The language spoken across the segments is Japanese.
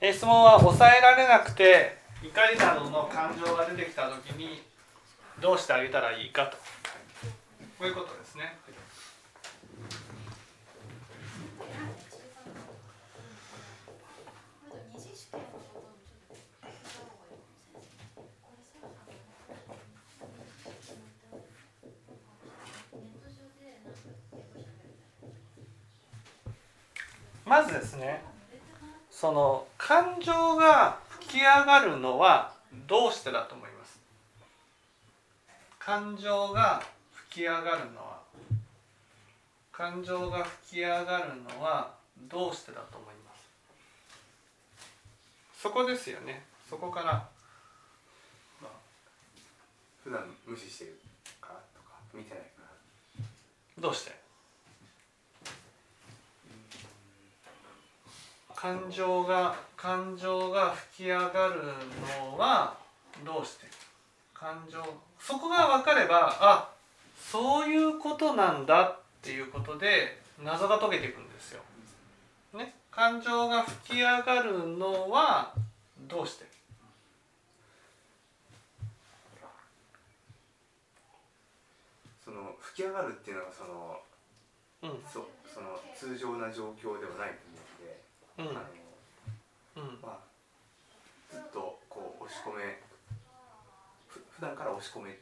え質問は抑えられなくて怒りなどの感情が出てきた時にどうしてあげたらいいかとこういうことですね。まずですねその感情が吹き上がるのはどうしてだと思います？感情が吹き上がるのは感情が吹き上がるのはどうしてだと思います？そこですよね。そこから、まあ、普段無視してるからとか見てないから。どうして？感情が感情が吹き上がるのはどうして？感情。そこが分かればあそういうことなんだっていうことで謎が解けていくんですよ。ね、感情が吹き上がるのはどうして？その吹き上がるっていうのはその、うん、そその通常な状況ではないうん、あの、うん、まあずっとこう押し込め。ふ普段から押し込め。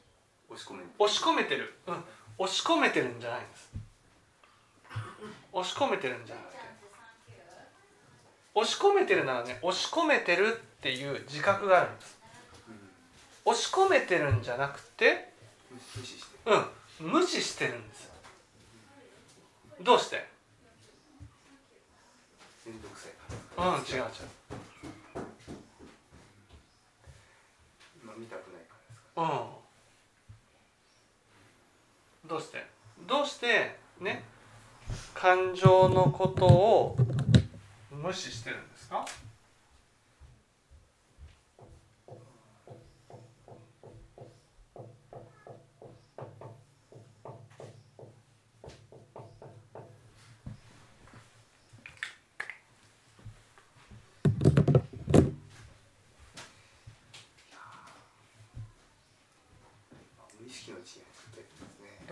押し込め。押し込めてる、うん、押し込めてるんじゃないんです。押し込めてるんじゃなくて。押し込めてるならね押し込めてるっていう自覚があるんです、うん、押し込めてるんじゃなくて無視して。うん。無視してるんですどうして？うん違う違う。まあ見たくないからですか？うん。どうして？どうしてね感情のことを無視してるんですか？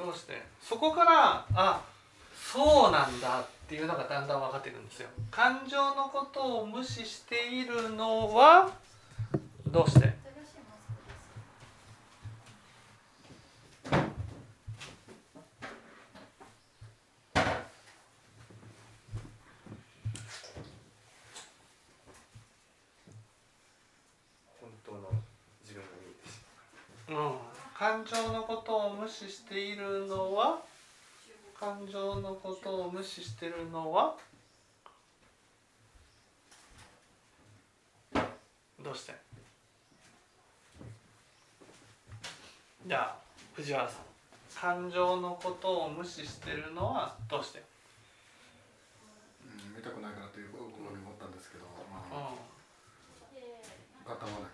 どうしてそこからあそうなんだっていうのがだんだん分かってくるんですよ。感情のことを無視しているのはどうして？感情のことを無視しているのは？感情のことを無視しているのは？どうして？じゃあ藤原さん。感情のことを無視しているのは？どうして？うん見たくないかなというふうに思ったんですけどまあ、うん、固まないから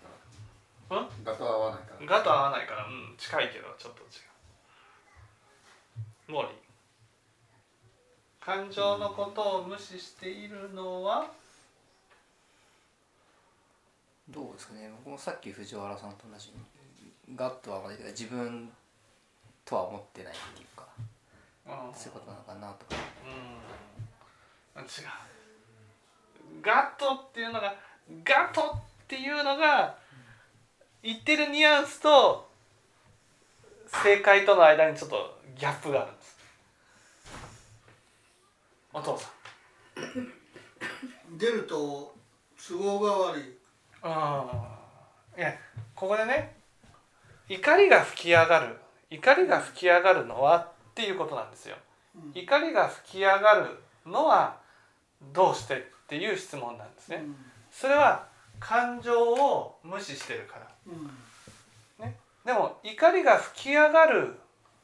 ガと合わないから。ガと合わないからうん近いけどちょっと違う。モーリー。感情のことを無視しているのは、どうですかね。僕もさっき藤原さんと同じガッとは合わないけど自分とは思ってないっていうか、そういうことなのかなとうん。違う。ガットっていうのがガットっていうのが言ってるニュアンスと正解との間にちょっとギャップがあるんです。お父さん。出ると都合が悪い。ああいやここでね怒りが吹き上がる。怒りが吹き上がるのはっていうことなんですよ、うん、怒りが吹き上がるのはどうしてっていう質問なんですね、うん、それは感情を無視してるから、うん、ね、でも怒りが吹き上がる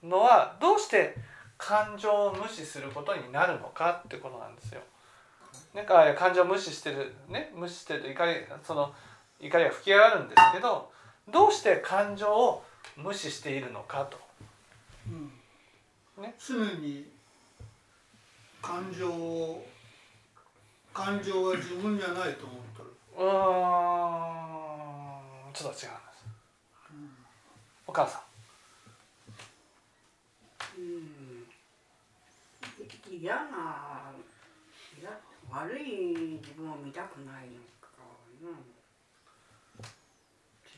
のはどうして感情を無視することになるのかってことなんですよ。なんか感情を無視してる。ね。無視してると怒りその怒りが吹き上がるんですけどどうして感情を無視しているのかと。うん、ね、常に感情を感情は自分じゃないと思ってる。うちょっと違うん。です、うん。お母さん。うん。嫌な悪い自分を見たくないのかな、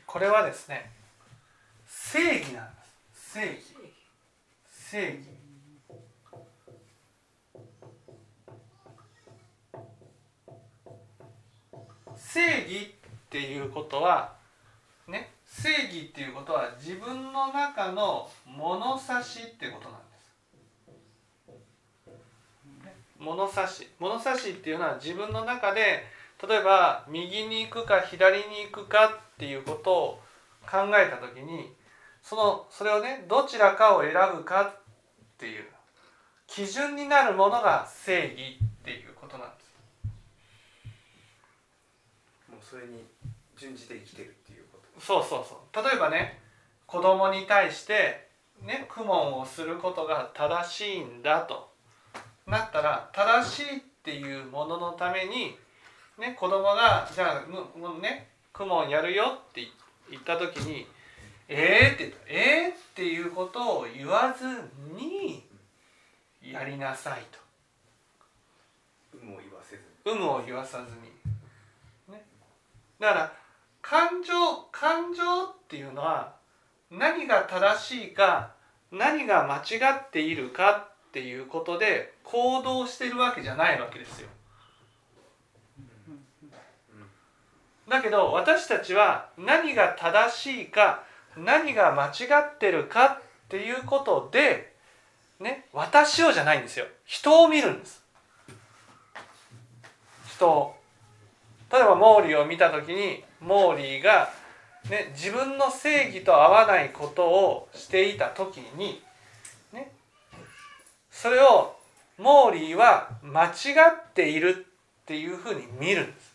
これはですね正義なん。です正義正義正義っていうことは正義っていうことは自分の中の物差しっていうことなんです。物差し物差しっていうのは自分の中で例えば右に行くか左に行くかっていうことを考えた時にそのそれをねどちらかを選ぶかっていう基準になるものが正義っていうことなんです。もうそれに準じて生きてるそうそうそう例えばね子供に対してね苦問をすることが正しいんだとなったら正しいっていうもののためにね子供がじゃあね苦問やるよって言った時にえー、ってえー、っていうことを言わずにやりなさいと。有無を言わせず有無を言わさずに。ね、だから感情感情っていうのは何が正しいか何が間違っているかっていうことで行動してるわけじゃないわけですよ。だけど私たちは何が正しいか何が間違ってるかっていうことでね私をじゃないんですよ。人を見るんです。人を。例えばモーリーを見た時にモーリーが、ね、自分の正義と合わないことをしていた時に、ね、それをモーリーは間違っているっていうふうに見るんです。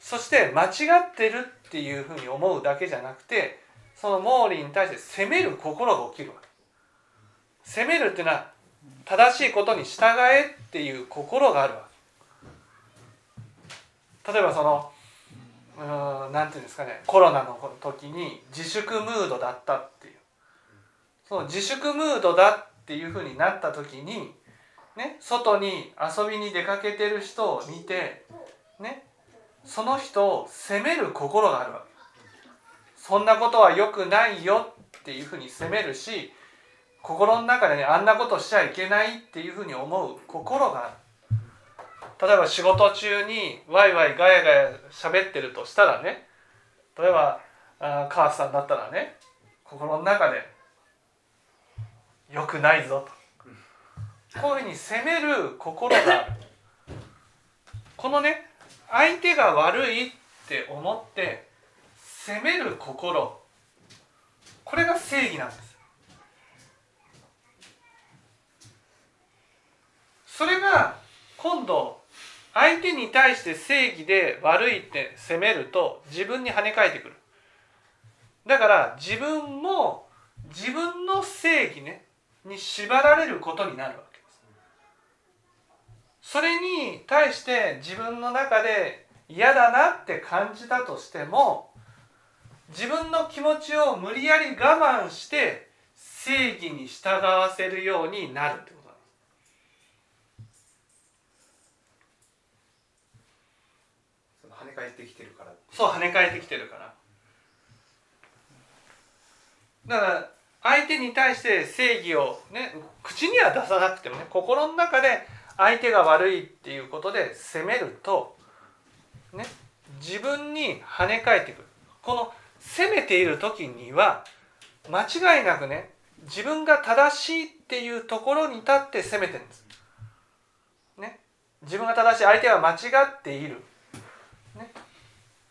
そして間違ってるっていうふうに思うだけじゃなくてそのモーリーに対して責める心が起きるわけ。責めるっていうのは正しいことに従えっていう心があるわけ。例えばそのうんなんていうんですかねコロナの時に自粛ムードだったっていう。その自粛ムードだっていうふうになった時にね外に遊びに出かけてる人を見てねその人を責める心があるわけ。そんなことは良くないよっていうふうに責めるし心の中でねあんなことしちゃいけないっていうふうに思う心がある。例えば仕事中にワイワイガヤガヤ喋ってるとしたらね例えばあ母さんだったらね心の中で「良くないぞ」と。こういうふうに責める心がある。このね相手が悪いって思って責める心。これが正義なんです。それが今度相手に対して正義で悪いって責めると自分に跳ね返ってくる。だから自分も自分の正義ねに縛られることになるわけです。それに対して自分の中で嫌だなって感じたとしても自分の気持ちを無理やり我慢して正義に従わせるようになることなんです跳ね返ってきてるからそう跳ね返ってきてるからだから相手に対して正義をね口には出さなくてもね心の中で相手が悪いっていうことで責めるとね自分に跳ね返ってくるこの責めている時には間違いなくね自分が正しいっていうところに立って責めてるんです。ね、自分が正しい相手は間違っている。ね、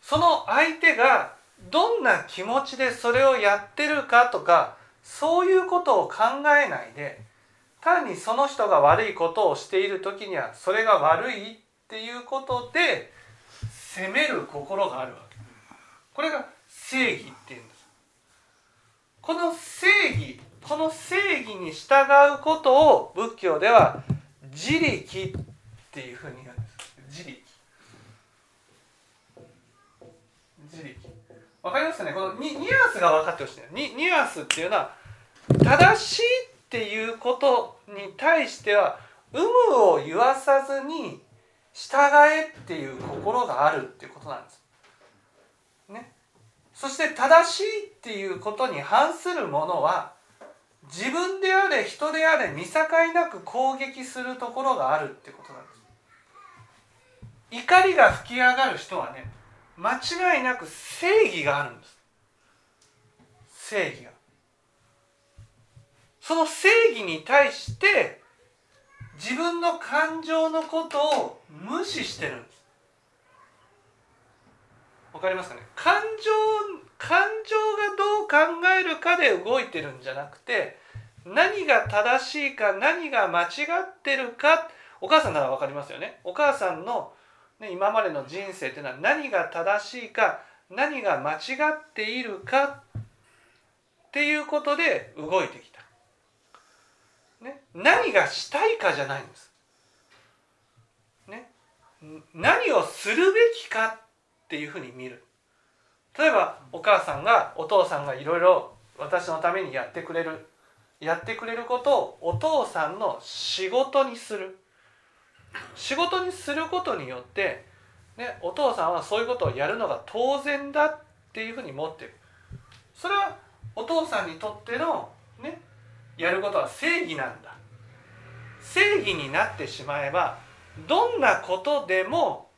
その相手がどんな気持ちでそれをやってるかとかそういうことを考えないで単にその人が悪いことをしている時にはそれが悪いっていうことで責める心があるわけ。これが正義っていうんです。この正義この正義に従うことを仏教では自力っていうふうに言うんです自力自力わかりますかねこのニニュアンスが分かってほしいニニュアンスっていうのは正しいっていうことに対しては有無を言わさずに従えっていう心があるっていうことなんです。ね、そして正しいっていうことに反するものは自分であれ人であれ見境なく攻撃するところがあるってことなんです。怒りが吹き上がる人はね間違いなく正義があるんです。正義が。その正義に対して自分の感情のことを無視してるんです。わかりますかね？感情感情がどう考えるかで動いてるんじゃなくて何が正しいか何が間違ってるかお母さんなら分かりますよね？お母さんのね、今までの人生というのは何が正しいか何が間違っているかっていうことで動いてきた。ね、何がしたいかじゃないんです。ね、何をするべきかっていうふうに見る。例えばお母さんがお父さんがいろいろ私のためにやってくれるやってくれることをお父さんの仕事にする仕事にすることによって、ね、お父さんはそういうことをやるのが当然だっていうふうに持ってる。それはお父さんにとってのねやることは正義なんだ。正義になってしまえばどんなことでも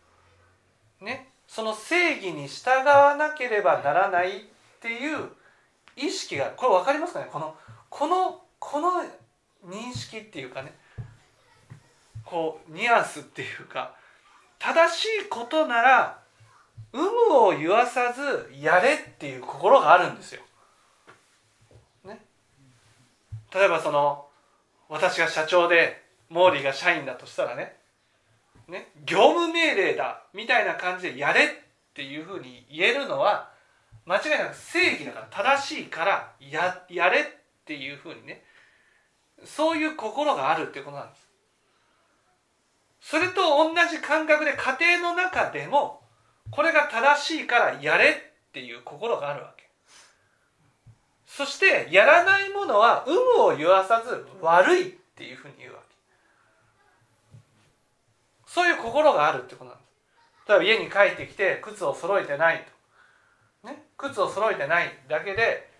ねその正義に従わなければならないっていう意識がこれ分かりますかね？このこのこの認識っていうかね。こうニュアンスっていうか正しいことなら有無を言わさずやれっていう心があるんですよ。ね、例えばその私が社長でモーリーが社員だとしたらねね業務命令だみたいな感じでやれっていうふうに言えるのは間違いなく正義だから正しいからややれっていうふうにねそういう心があるっていうことなんです。それと同じ感覚で家庭の中でもこれが正しいからやれっていう心があるわけ。そしてやらないものは有無を言わさず悪いっていうふうに言うわけ。そういう心があるってことなんです。例えば家に帰ってきて靴を揃えてないと、ね、靴を揃えてないだけで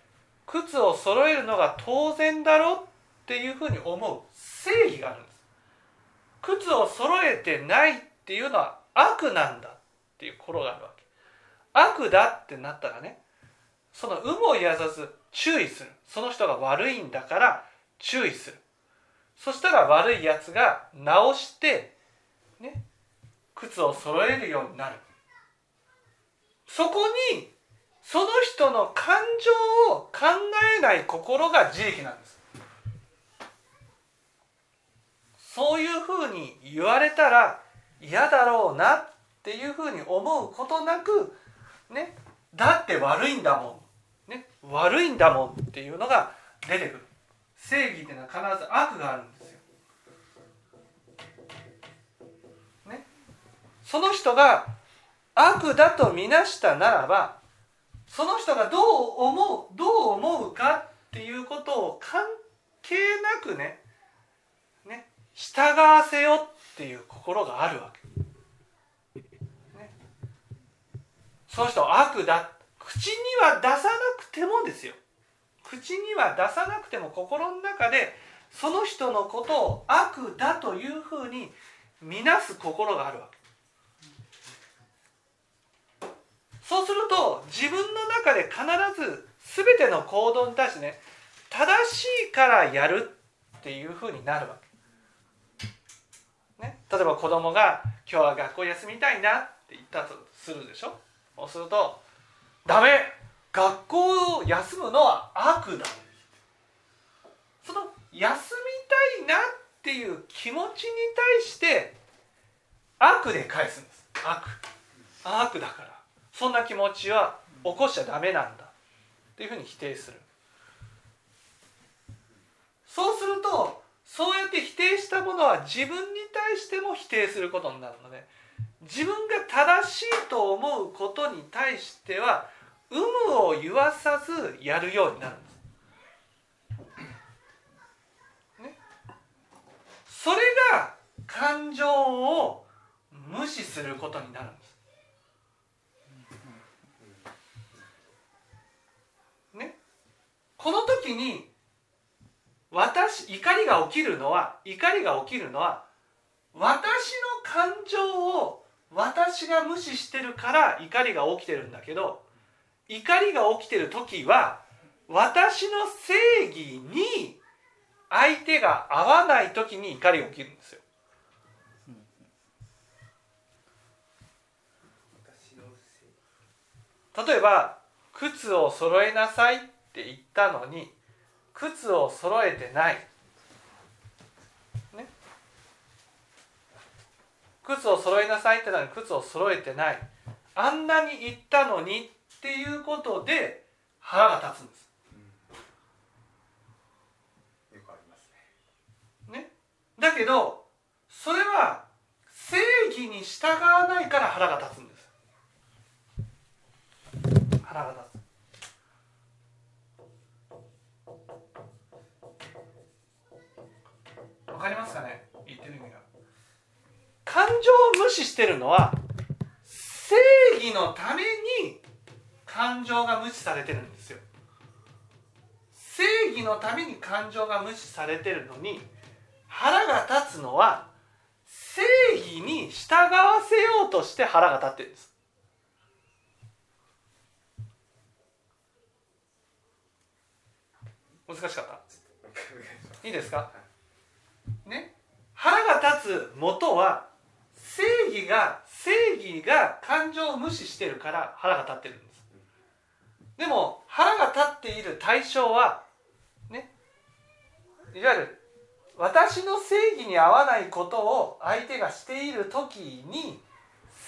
靴を揃えるのが当然だろうっていうふうに思う正義がある靴を揃えてないっていうのは悪なんだっていう心があるわけ。悪だってなったらねその有無を言わさず注意する。その人が悪いんだから注意する。そしたら悪いやつが直してね靴を揃えるようになる。そこにその人の感情を考えない心が自力なんです。そういうふうに言われたら嫌だろうなっていうふうに思うことなくねだって悪いんだもん、ね、悪いんだもんっていうのが出てくる。正義っていうのは必ず悪があるんですよ。ね、その人が悪だと見なしたならばその人がどう思うどう思うかっていうことを関係なくね従わせよっていう心があるわけ、ね、その人悪だ。口には出さなくてもですよ。口には出さなくても心の中でその人のことを悪だというふうに見なす心があるわけ。そうすると自分の中で必ず全ての行動に対してね正しいからやるっていうふうになるわけ、例えば子供が「今日は学校休みたいな」って言ったとするでしょ？そうすると「ダメ学校を休むのは悪だ」その休みたいなっていう気持ちに対して悪で返すんです。悪。悪だから。そんな気持ちは起こしちゃダメなんだ。っていうふうに否定する。そうするとそうやって否定したものは自分に対しても否定することになるので自分が正しいと思うことに対しては有無を言わさずやるようになるんです。ね、それが感情を無視することになるんです。ね、この時に私怒りが起きるのは怒りが起きるのは私の感情を私が無視してるから怒りが起きてるんだけど怒りが起きてる時は私の正義に相手が合わない時に怒りが起きるんですよ。例えば靴を揃えなさいって言ったのに靴を揃えてない、ね、靴を揃えなさいってのに靴を揃えてないあんなに言ったのにっていうことで腹が立つんです。よくありますね。ねだけどそれは正義に従わないから腹が立つんです。腹が立つ。わかりますかね？言ってる意味が。感情を無視してるのは正義のために感情が無視されてるんですよ。正義のために感情が無視されてるのに腹が立つのは正義に従わせようとして腹が立ってるんです。難しかった？いいですか？ね腹が立つ元は正義が正義が感情を無視してるから腹が立ってるんです。でも腹が立っている対象はねいわゆる私の正義に合わないことを相手がしている時に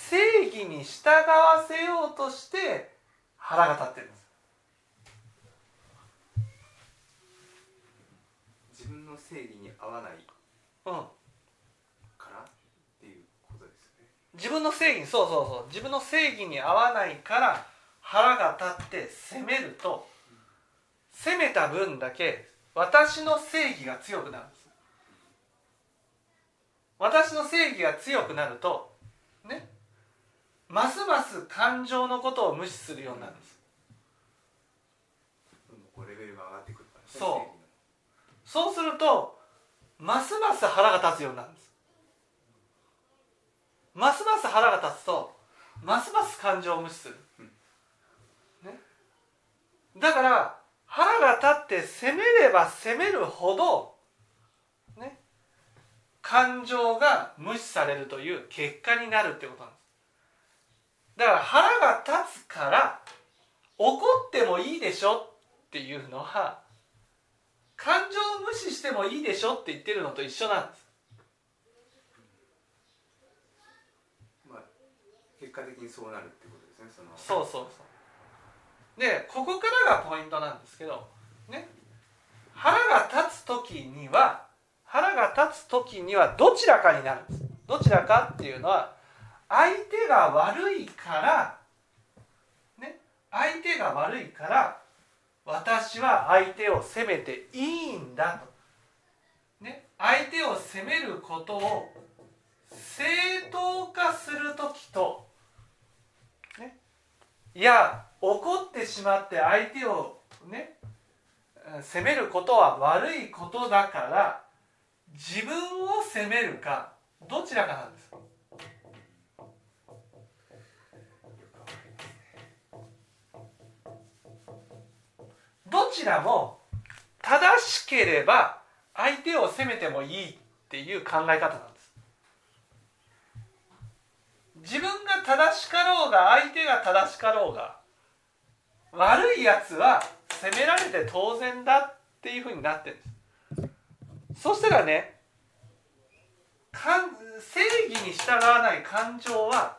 正義に従わせようとして腹が立ってるんです。自分の正義に合わない。からっていうことですよね自分の正義そうそうそう。自分の正義に合わないから腹が立って攻めると攻めた分だけ私の正義が強くなるんです。私の正義が強くなるとねますます感情のことを無視するようになるんです。レベルが上がってくるそう。そうするとますます腹が立つようになるんですますます腹が立つとますます感情を無視する、ね、だから腹が立って責めれば責めるほどね。感情が無視されるという結果になるってことなんです。だから腹が立つから怒ってもいいでしょっていうのは感情を無視してもいいでしょって言ってるのと一緒なんです。まあ、結果的にそうなるってことですねその。そうそうそう。でここからがポイントなんですけどね。腹が立つ時には腹が立つ時にはどちらかになるんです。どちらかっていうのは相手が悪いからね。相手が悪いから私は相手を責めていいんだと、ね、相手を責めることを正当化する時と、いや怒ってしまって相手をね責めることは悪いことだから自分を責めるかどちらかなんです。どちらも正しければ相手を責めてもいいっていう考え方なんです自分が正しかろうが相手が正しかろうが悪いやつは責められて当然だっていうふうになってるんです。そしたらね正義に従わない感情は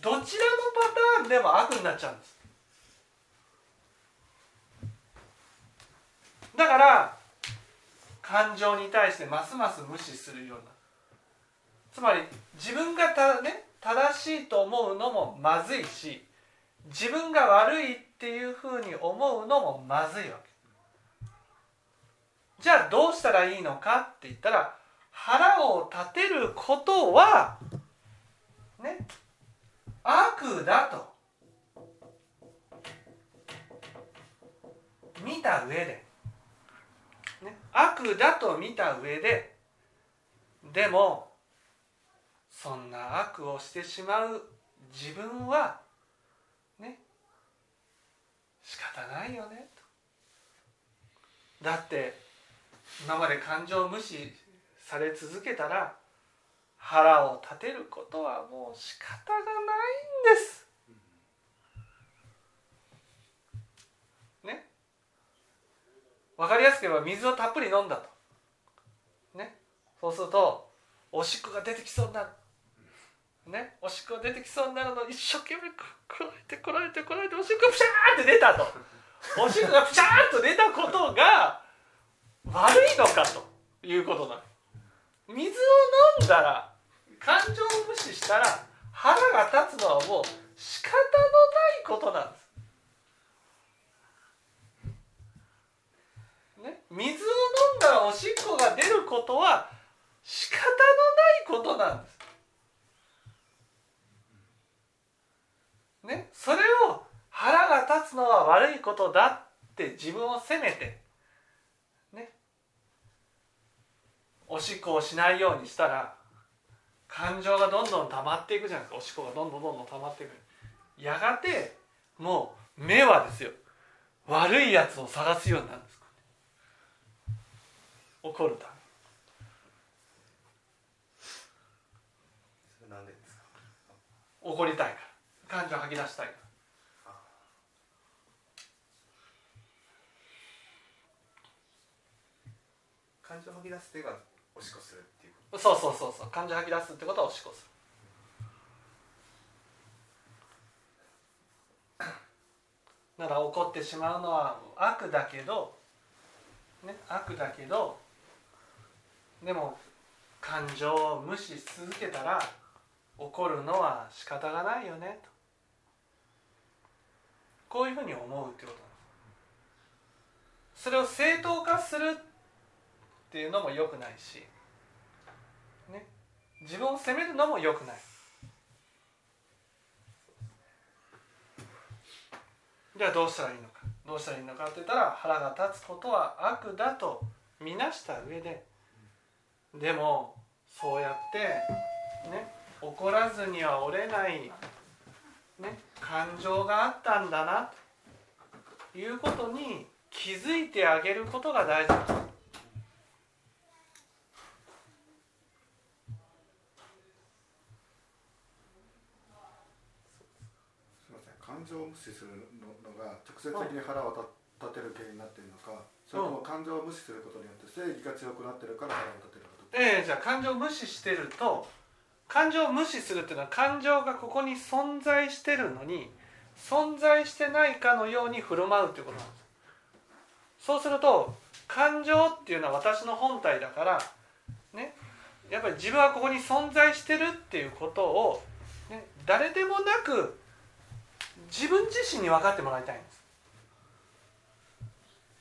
どちらのパターンでも悪になっちゃうんです。だから感情に対してますます無視するような。つまり自分がた、ね、正しいと思うのもまずいし自分が悪いっていうふうに思うのもまずいわけ。じゃあどうしたらいいのかって言ったら腹を立てることはね悪だと。見た上で、ね、悪だと見た上で。でもそんな悪をしてしまう自分はね仕方ないよねと。だって今まで感情を無視され続けたら腹を立てることはもう仕方がないんです。ね。分かりやすく言えば水をたっぷり飲んだと。ね。そうするとおしっこが出てきそうになる。ねおしっこが出てきそうになるのを一生懸命こらえてこらえてこらえておしっこプシャーって出たと。おしっこがプシャーッと出たことが悪いのかと。いうことなの。水を飲んだら感情を無視したら腹が立つのはもう仕方のないことなんです。ね、水を飲んだらおしっこが出ることは仕方のないことなんです。ね、それを腹が立つのは悪いことだって自分を責めて、ね、おしっこをしないようにしたら感情がどんどん溜まっていくじゃないですか。おしっこがどんどんどんどん溜まっていく。やがてもう目はですよ。悪いやつを探すようになるんです。怒るため。怒りたいから感情吐き出したい。感情吐き出すっていうかおしっこするっていうそうそうそうそう。感情吐き出すってことはおしっこす。るだから怒ってしまうのは悪だけどね悪だけどでも感情を無視し続けたら怒るのは仕方がないよねとこういうふうに思うってことなんです。それを正当化するっていうのもよくないし、ね、自分を責めるのもよくない。じゃあどうしたらいいのか。どうしたらいいのかって言ったら腹が立つことは悪だと見なした上ででもそうやってね怒らずには折れない、ね、感情があったんだなということに気づいてあげることが大事。です。感情を無視するのが直接的に腹を立てる原因になっているのか、それとも感情を無視することによって正義が強くなってるから腹を立てるええじゃあ感情を無視してると感情を無視するっていうのは感情がここに存在してるのに存在してないかのように振る舞うっていうことなんです。そうすると感情っていうのは私の本体だからねやっぱり自分はここに存在してるっていうことを、ね、誰でもなく自分自身に分かってもらいたいんです。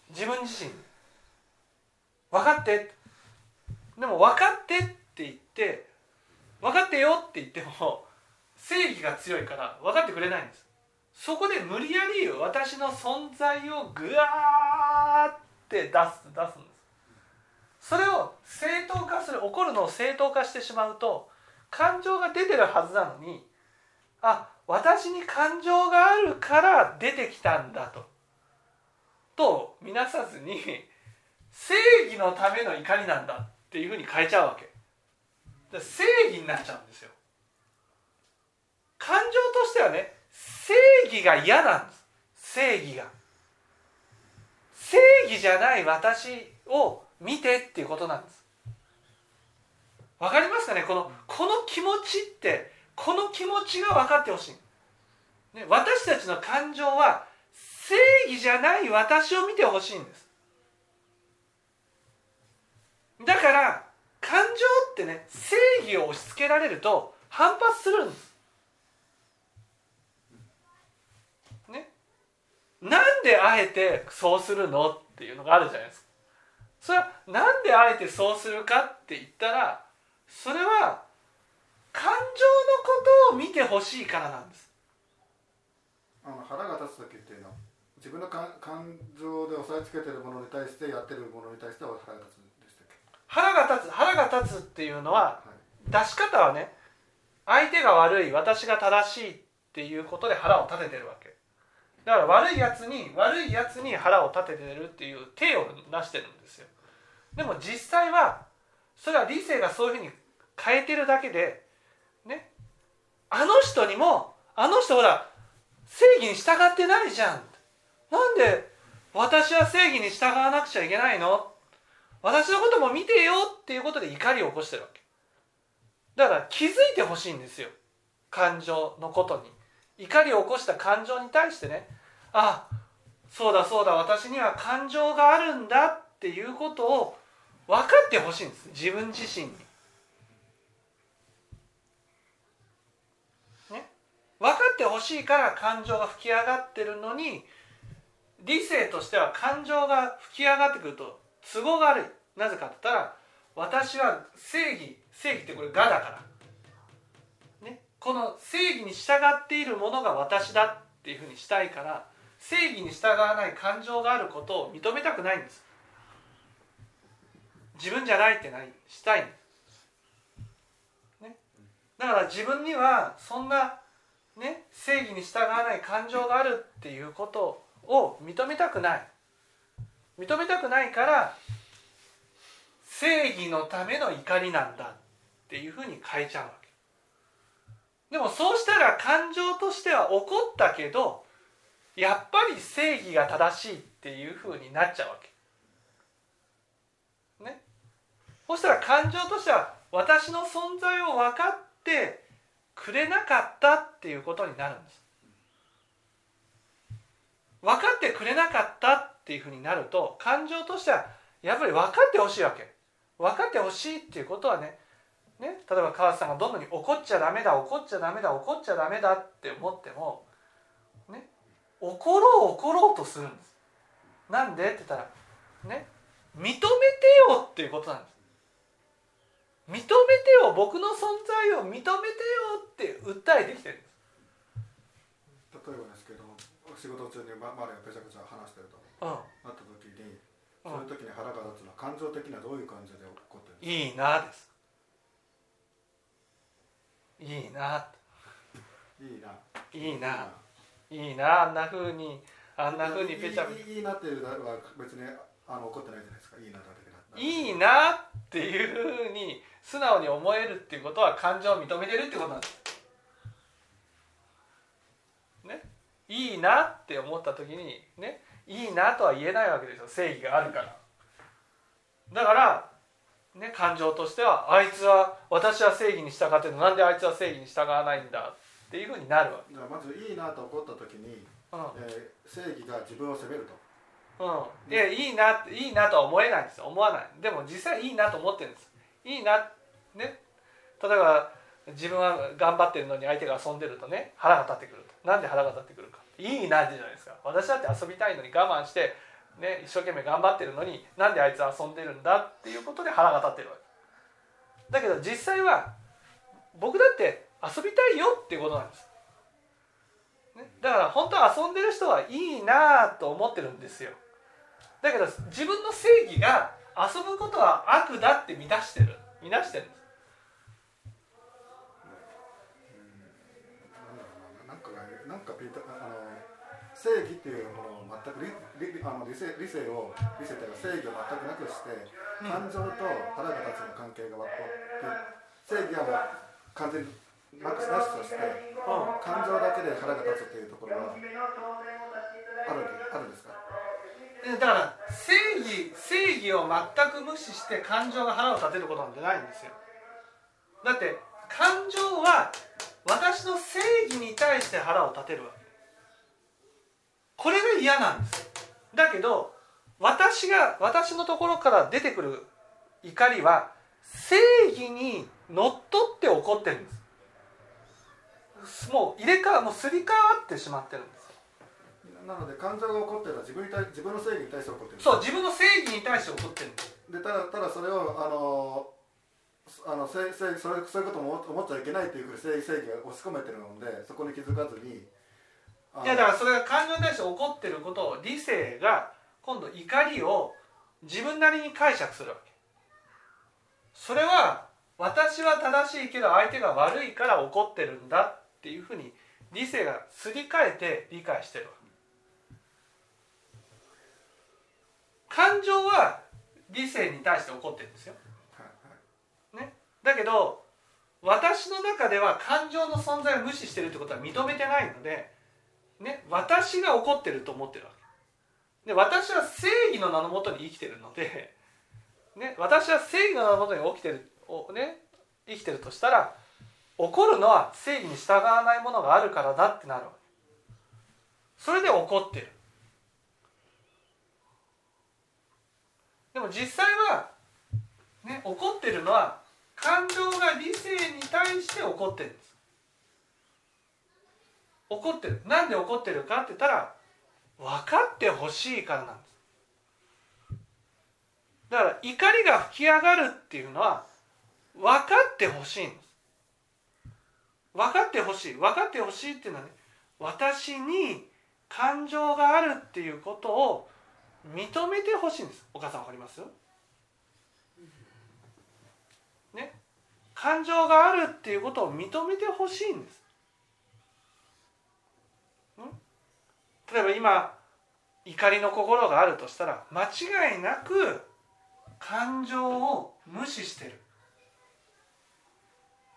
自分自身分かって。でも分かってって言って分かってよって言っても正義が強いから分かってくれないんです。そこで無理やり私の存在をグワーって出す出すんです。それを正当化する怒るのを正当化してしまうと感情が出てるはずなのにあ私に感情があるから出てきたんだと。と見なさずに正義のための怒りなんだっていうふうに変えちゃうわけ。正義になっちゃうんですよ。感情としてはね正義が嫌なんです。正義が。正義じゃない私を見てっていうことなんです。わかりますかね？このこの気持ちってこの気持ちが分かってほしい、ね、私たちの感情は正義じゃない私を見てほしいんです。だから感情ってね正義を押し付けられると反発するんです。ね。なんであえてそうするのっていうのがあるじゃないですか。それはなんであえてそうするかって言ったらそれは感情のことを見てほしいからなんです。あの腹が立つ時っていうのは自分の感情で押さえつけてるものに対してやってるものに対しては腹が立つ腹が立つ腹が立つっていうのは、はい、出し方はね相手が悪い私が正しいっていうことで腹を立ててるわけ。だから悪いやつに悪いやつに腹を立ててるっていう体を成してるんですよ。でも実際はそれは理性がそういうふうに変えてるだけでねあの人にもあの人ほら正義に従ってないじゃん。なんで私は正義に従わなくちゃいけないの？私のことも見てよっていうことで怒りを起こしてるわけ。だから気づいてほしいんですよ。感情のことに。怒りを起こした感情に対してね。あそうだそうだ私には感情があるんだっていうことを分かってほしいんです。自分自身に。ね。分かってほしいから感情が吹き上がってるのに理性としては感情が吹き上がってくると都合が悪い。なぜかって言ったら私は正義正義ってこれ「が」だから、ね、この正義に従っているものが私だっていうふうにしたいから正義に従わない感情があることを認めたくないんです。自分じゃないってない。したい。んです、ね、だから自分にはそんな、ね、正義に従わない感情があるっていうことを認めたくない。認めたくないから正義のための怒りなんだっていうふうに変えちゃうわけ。でもそうしたら感情としては怒ったけどやっぱり正義が正しいっていうふうになっちゃうわけ。ね。そしたら感情としては私の存在を分かってくれなかったっていうことになるんです。分かってくれなかったっていうふうになると感情としてはやっぱり分かってほしいわけ。分かってほしいっていうことはねね例えば川瀬さんがどんどんに怒っちゃダメだ怒っちゃダメだ怒っちゃダメだって思ってもね怒ろう怒ろうとするんです。なんでって言ったらね認めてよっていうことなんです。認めてよ僕の存在を認めてよって訴えてきてるんです。例えばですけど仕事中に周りがぺちゃくちゃ話してると、うん、なった時にそういう時に腹が立つのは感情的にはどういう感情で起こってるんですか？いいなです。いいな。いいな。いいな。いいな。あんなふうにあんなふうにぺちゃいいいいなっていうのは別にあの怒ってないじゃないですか。いいなだけいいなっていうふうに素直に思えるっていうことは感情を認めてるってことなんです。ね。いいなって思った時にねいいなとは言えないわけですよ正義があるから。だからね感情としてはあいつは私は正義に従ってるの。なんであいつは正義に従わないんだ？っていうふうになるわけ。まずいいなと怒った時に、うん。えー、正義が自分を責めると。うん、いやいいないいなとは思えないんですよ。思わない。でも実際いいなと思ってるんですいいなね。例えば自分は頑張ってるのに相手が遊んでるとね腹が立ってくると。なんで腹が立ってくるかいいなってじゃないですか。私だって遊びたいのに我慢して、ね、一生懸命頑張ってるのになんであいつ遊んでるんだっていうことで腹が立ってるわけ。だけど実際は僕だって遊びたいよっていうことなんです、ね、だから本当は遊んでる人はいいなと思ってるんですよ。だけど自分の正義が遊ぶことは悪だって満たしてる。満たしてるんです。正義っていうものを全く理理あの理性理性を理性というか正義を全くなくして感情と腹が立つの関係が分かって正義はもう完全になくなしとして、感情だけで腹が立つっていうところはあるあるんですか？だから正義正義を全く無視して感情が腹を立てることなんてないんですよ。だって感情は私の正義に対して腹を立てるわけこれが嫌なんです。だけど私が私のところから出てくる怒りは正義にのっとって怒ってるんです。もう入れ替わもうすり替わってしまってるんです。なので感情が起こってるのは自分に対自分の正義に対して起こってるそう自分の正義に対して起こってるでただただそれをあのあの正正それそういうことも思っちゃいけないっていうふうに正義正義が押し込めてるのでそこに気づかずにいやだからそれが感情に対して起こってることを理性が今度怒りを自分なりに解釈するわけ。それは私は正しいけど相手が悪いから怒ってるんだっていうふうに理性がすり替えて理解してるわけ。感情は理性に対して起こってるんですよ、ね、だけど私の中では感情の存在を無視してるってことは認めてないので、ね、私が怒ってると思ってるわけ。で私は正義の名のもとに生きてるので、ね、私は正義の名のもとに起きてる、ね、生きてるとしたら怒るのは正義に従わないものがあるからだってなるわけ。それで怒ってる。でも実際はね怒ってるのは感情が理性に対して怒ってるんです。怒ってる。なんで怒ってるかって言ったら分かってほしいからなんです。だから怒りが吹き上がるっていうのは分かってほしいんです。分かってほしい。分かってほしいっていうのはね私に感情があるっていうことを認めてほしいんです。お母さん分かります？ね。感情があるっていうことを認めてほしいんです。例えば今怒りの心があるとしたら間違いなく感情を無視してる。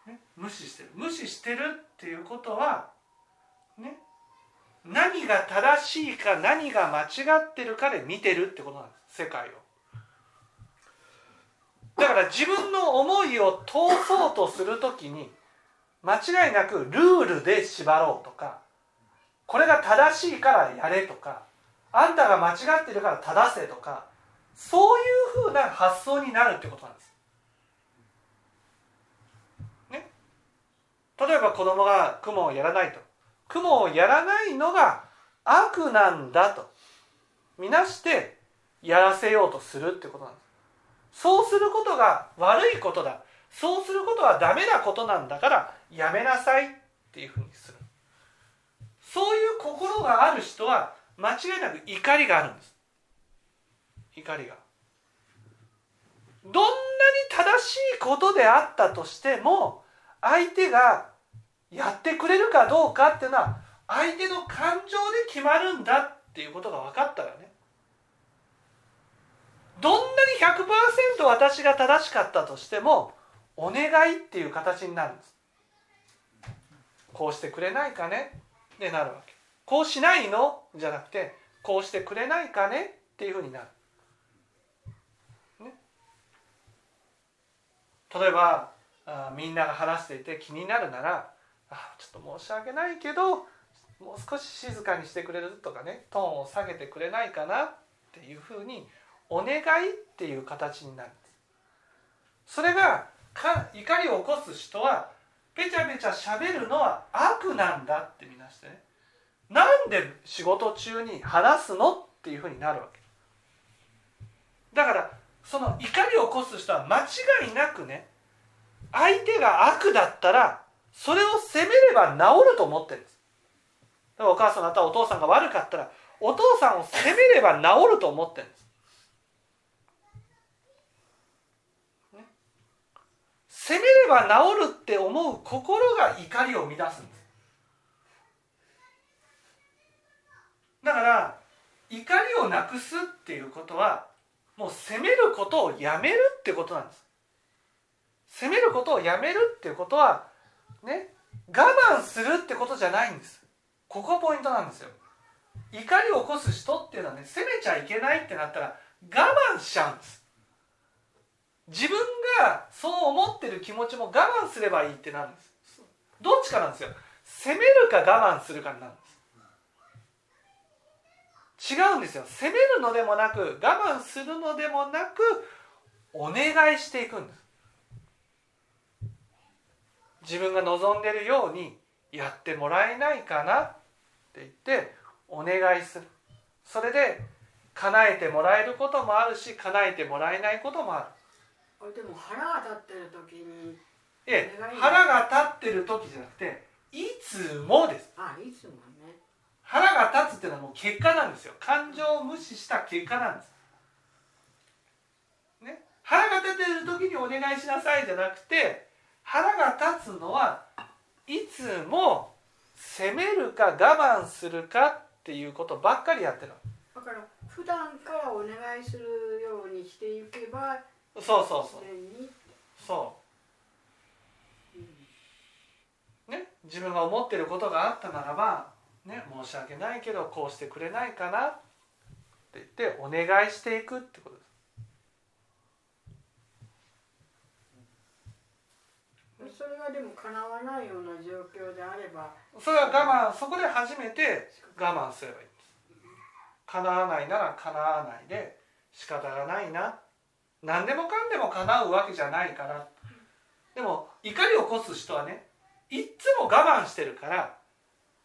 ね、無視してる。無視してるっていうことはね何が正しいか何が間違ってるかで見てるってことなんです。世界を。だから自分の思いを通そうとする時に間違いなくルールで縛ろうとかこれが正しいからやれとかあんたが間違ってるから正せとかそういうふうな発想になるってことなんです。ね？例えば子供が雲をやらないと。雲をやらないのが悪なんだと。みなしてやらせようとするってことなんです。そうすることが悪いことだ。そうすることはダメなことなんだからやめなさいっていうふうにする。そういう心がある人は間違いなく怒りがあるんです。怒りが。どんなに正しいことであったとしても相手がやってくれるかどうかっていうのは相手の感情で決まるんだっていうことが分かったらね。どんなに100%私が正しかったとしてもお願いっていう形になるんです。こうしてくれないかね。でなるわけ。こうしないの？じゃなくてこうしてくれないかね？っていうふうになる、ね、例えばあみんなが話していて気になるならあちょっと申し訳ないけどもう少し静かにしてくれるとかねトーンを下げてくれないかなっていうふうにお願いっていう形になるんです。それが怒りを起こす人はぺちゃぺちゃしゃべるのは悪なんだって見なしてね。なんで仕事中に話すのっていうふうになるわけ。だからその怒りを起こす人は間違いなくね相手が悪だったらそれを責めれば治ると思ってるんです。だからお母さんだったらお父さんが悪かったらお父さんを責めれば治ると思ってるんです、責めれば治るって思う心が怒りを生み出すんです。だから怒りをなくすっていうことはもう責めることをやめるってことなんです。責めることをやめるっていうことはね我慢するってことじゃないんです。ここポイントなんですよ。怒りを起こす人っていうのはね責めちゃいけないってなったら我慢しちゃうんです。自分がそう思ってる気持ちも我慢すればいいってなるんです。どっちかなんですよ。責めるか我慢するかになるんです。違うんですよ。責めるのでもなく我慢するのでもなくお願いしていくんです。自分が望んでるようにやってもらえないかなって言ってお願いする。それで叶えてもらえることもあるし叶えてもらえないこともある。でも腹が立ってる時にええ腹が立ってる時じゃなくていつもです。あいつもね。腹が立つっていうのはもう結果なんですよ。感情を無視した結果なんです。ね。腹が立ってる時にお願いしなさいじゃなくて腹が立つのはいつも責めるか我慢するかっていうことばっかりやってるだから普段からお願いするようにしていけばそうそうそう。そう、うん、ね自分が思ってることがあったならばね申し訳ないけどこうしてくれないかなって言ってお願いしていくってことです。それがでも叶わないような状況であればそれは我慢そこで初めて我慢すればいいんです。叶わないなら叶わないで仕方がないな何でもかんでも叶うわけじゃないから。でも怒りを起こす人はねいっつも我慢してるから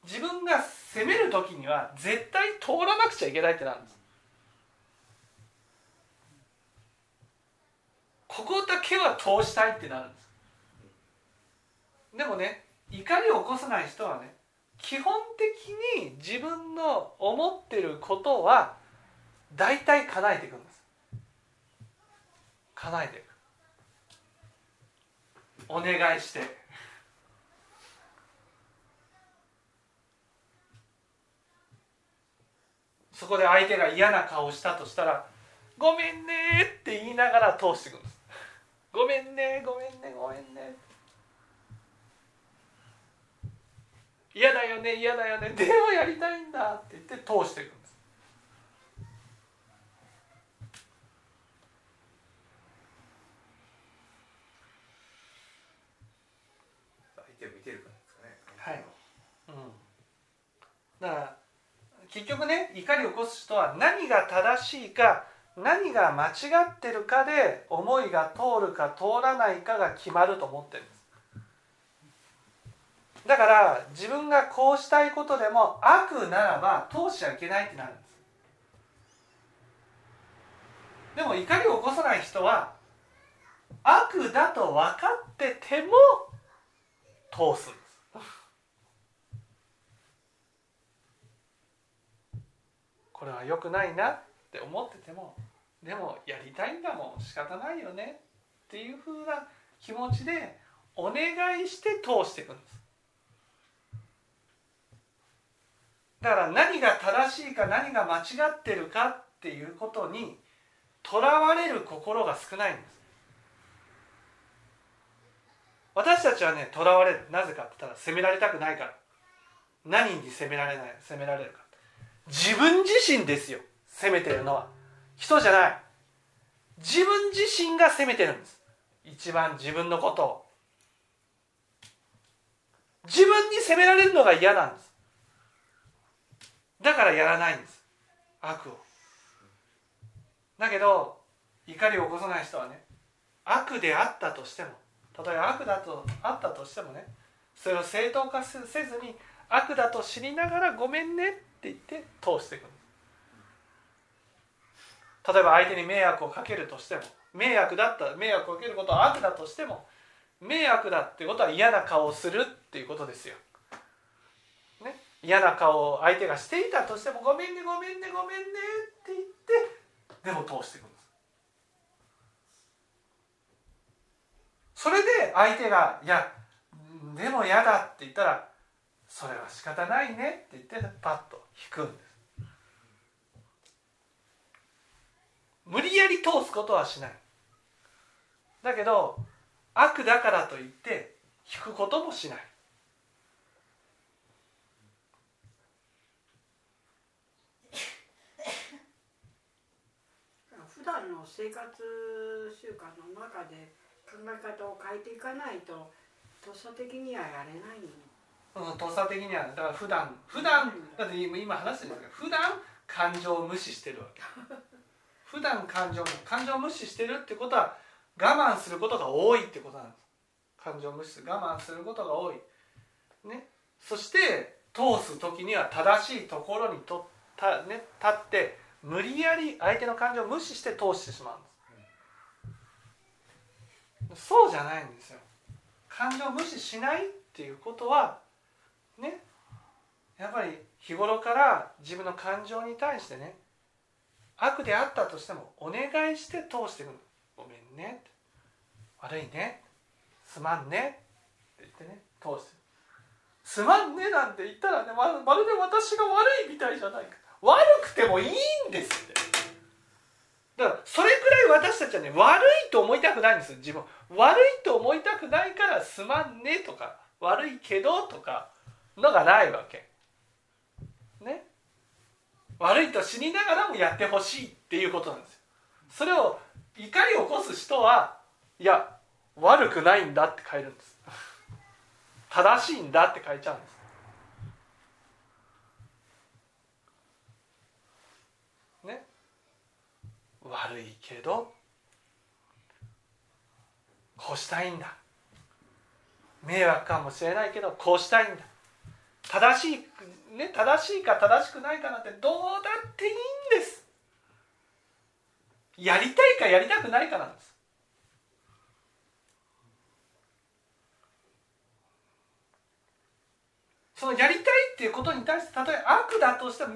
自分が責める時には絶対通らなくちゃいけないってなるんです。ここだけは通したいってなるんです。でもね怒りを起こさない人はね基本的に自分の思ってることは大体叶えていくんで叶えてお願いして。そこで相手が嫌な顔をしたとしたら「ごめんね」って言いながら通していくんです「ごめんねごめんねごめんね」嫌だよね嫌だよねでもやりたいんだって言って通していくんです相手を見てるからですかねはいうんだから結局ね怒りを起こす人は何が正しいか何が間違ってるかで思いが通るか通らないかが決まると思ってるんです。だから自分がこうしたいことでも悪ならば通しちゃいけないってなるんです。でも怒りを起こさない人は悪だと分かってても通すんですこれは良くないなって思っててもでもやりたいんだもん仕方ないよねっていうふうな気持ちでお願いして通していくんです。だから何が正しいか何が間違ってるかっていうことにとらわれる心が少ないんです。私たちはねとらわれる。なぜかって言ったら責められたくないから。何に責められない責められるか。自分自身ですよ。責めてるのは。人じゃない。自分自身が責めてるんです。一番自分のことを。自分に責められるのが嫌なんです。だからやらないんです。悪を。だけど怒りを起こさない人はね悪であったとしても例え悪だとあったとしてもねそれを正当化せずに悪だと知りながらごめんねって言って通していく例えば相手に迷惑をかけるとしても迷惑だった迷惑をかけることは悪だとしても迷惑だってことは嫌な顔をするっていうことですよ。ね。嫌な顔を相手がしていたとしても「ごめんねごめんねごめんね」って言ってでも通していくそれで相手が「いやでも嫌だ」って言ったら「それは仕方ないね」って言ってパッと引くんです。無理やり通すことはしない。だけど悪だからといって引くこともしない。普段の生活習慣の中で考え方を変えていかないととっさ的にはやれないの、うん、とっさ的にはだから普段普段だって今話してるんですけど普段感情を無視してるわけ。普段感情感情を無視してるってことは我慢することが多いってことなんです。感情を無視する我慢することが多い。ね。そして通す時には正しいところにとた、ね、立って無理やり相手の感情を無視して通してしまうんです。そうじゃないんですよ。感情を無視しないっていうことはね。やっぱり日頃から自分の感情に対してね悪であったとしてもお願いして通していくごめんね。悪いね。すまんね。って言ってね通して。すまんねなんて言ったらねままるで私が悪いみたいじゃないか。悪くてもいいんですってだからそれぐらい私たちはね悪いと思いたくないんです自分。悪いと思いたくないからすまんねとか悪いけどとかのがないわけ。ね。悪いと死にながらもやってほしいっていうことなんですよ。それを怒りを起こす人はいや悪くないんだって変えるんです。正しいんだって書いちゃうんです。ね。悪いけどこうしたいんだ。迷惑かもしれないけどこうしたいんだ。正しいね正しいか正しくないかなんてどうだっていいんですやりたいかやりたくないかなんですそのやりたいっていうことに対してたとえ悪だとしても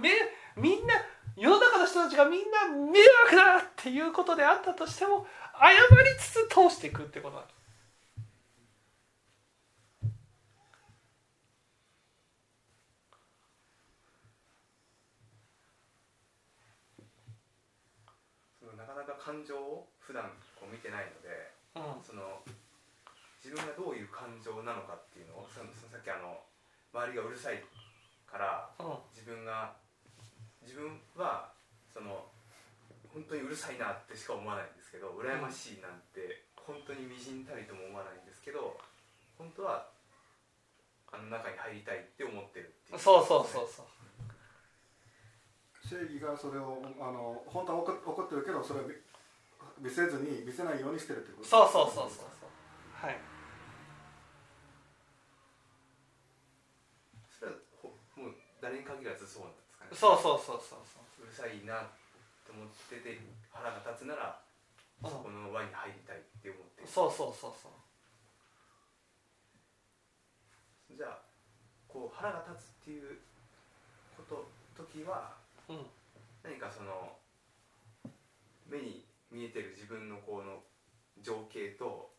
みんな世の中の人たちがみんな迷惑だっていうことであったとしても謝りつつ通していくってことなんです。なかなか感情を普段こう見てないので、うん、その自分がどういう感情なのかっていうのをそのさっきあの周りがうるさいから自分が自分はその本当にうるさいなってしか思わないんですけど羨ましいなんて本当にみじんたりとも思わないんですけど本当はあの中に入りたいって思ってるっていう、そうそうそうそう。正義がそれをあの本当は怒怒ってるけどそれを見せずに見せないようにしてるってこと？そうそうそうそうそう。はい。誰に限らずそうなんですかね？そうそうそうそう。うるさいなと思ってて腹が立つならそこの輪に入りたいって思って。そうそうそうそう。じゃあこう腹が立つっていうこと時は、うん、何かその目に見えてる自分のこの情景と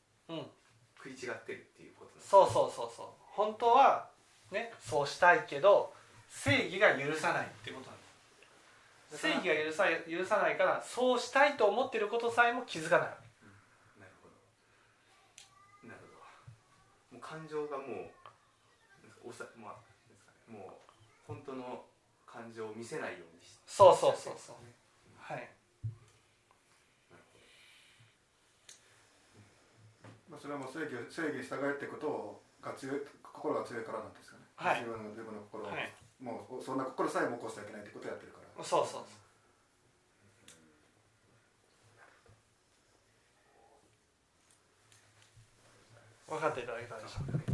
食い違ってるっていうことなんですか、そうそうそうそう。本当はねそうしたいけど正義が許さないっていうことなんです。正義が許さ許さないからそうしたいと思ってることさえも気づかない、うん、なるほど。なるほど。もう感情がもうおさ、まあね、もう本当の感情を見せないようにしてそうそうそうそう、はいまあ、それはもう正義正義に従えってことが強い心が強いからなんですかね、はい、自分の自分の心を、はい。もうそんな心さえも起こしちゃいけないってことをやってるから。そうそう。分かっていただけたでしょうか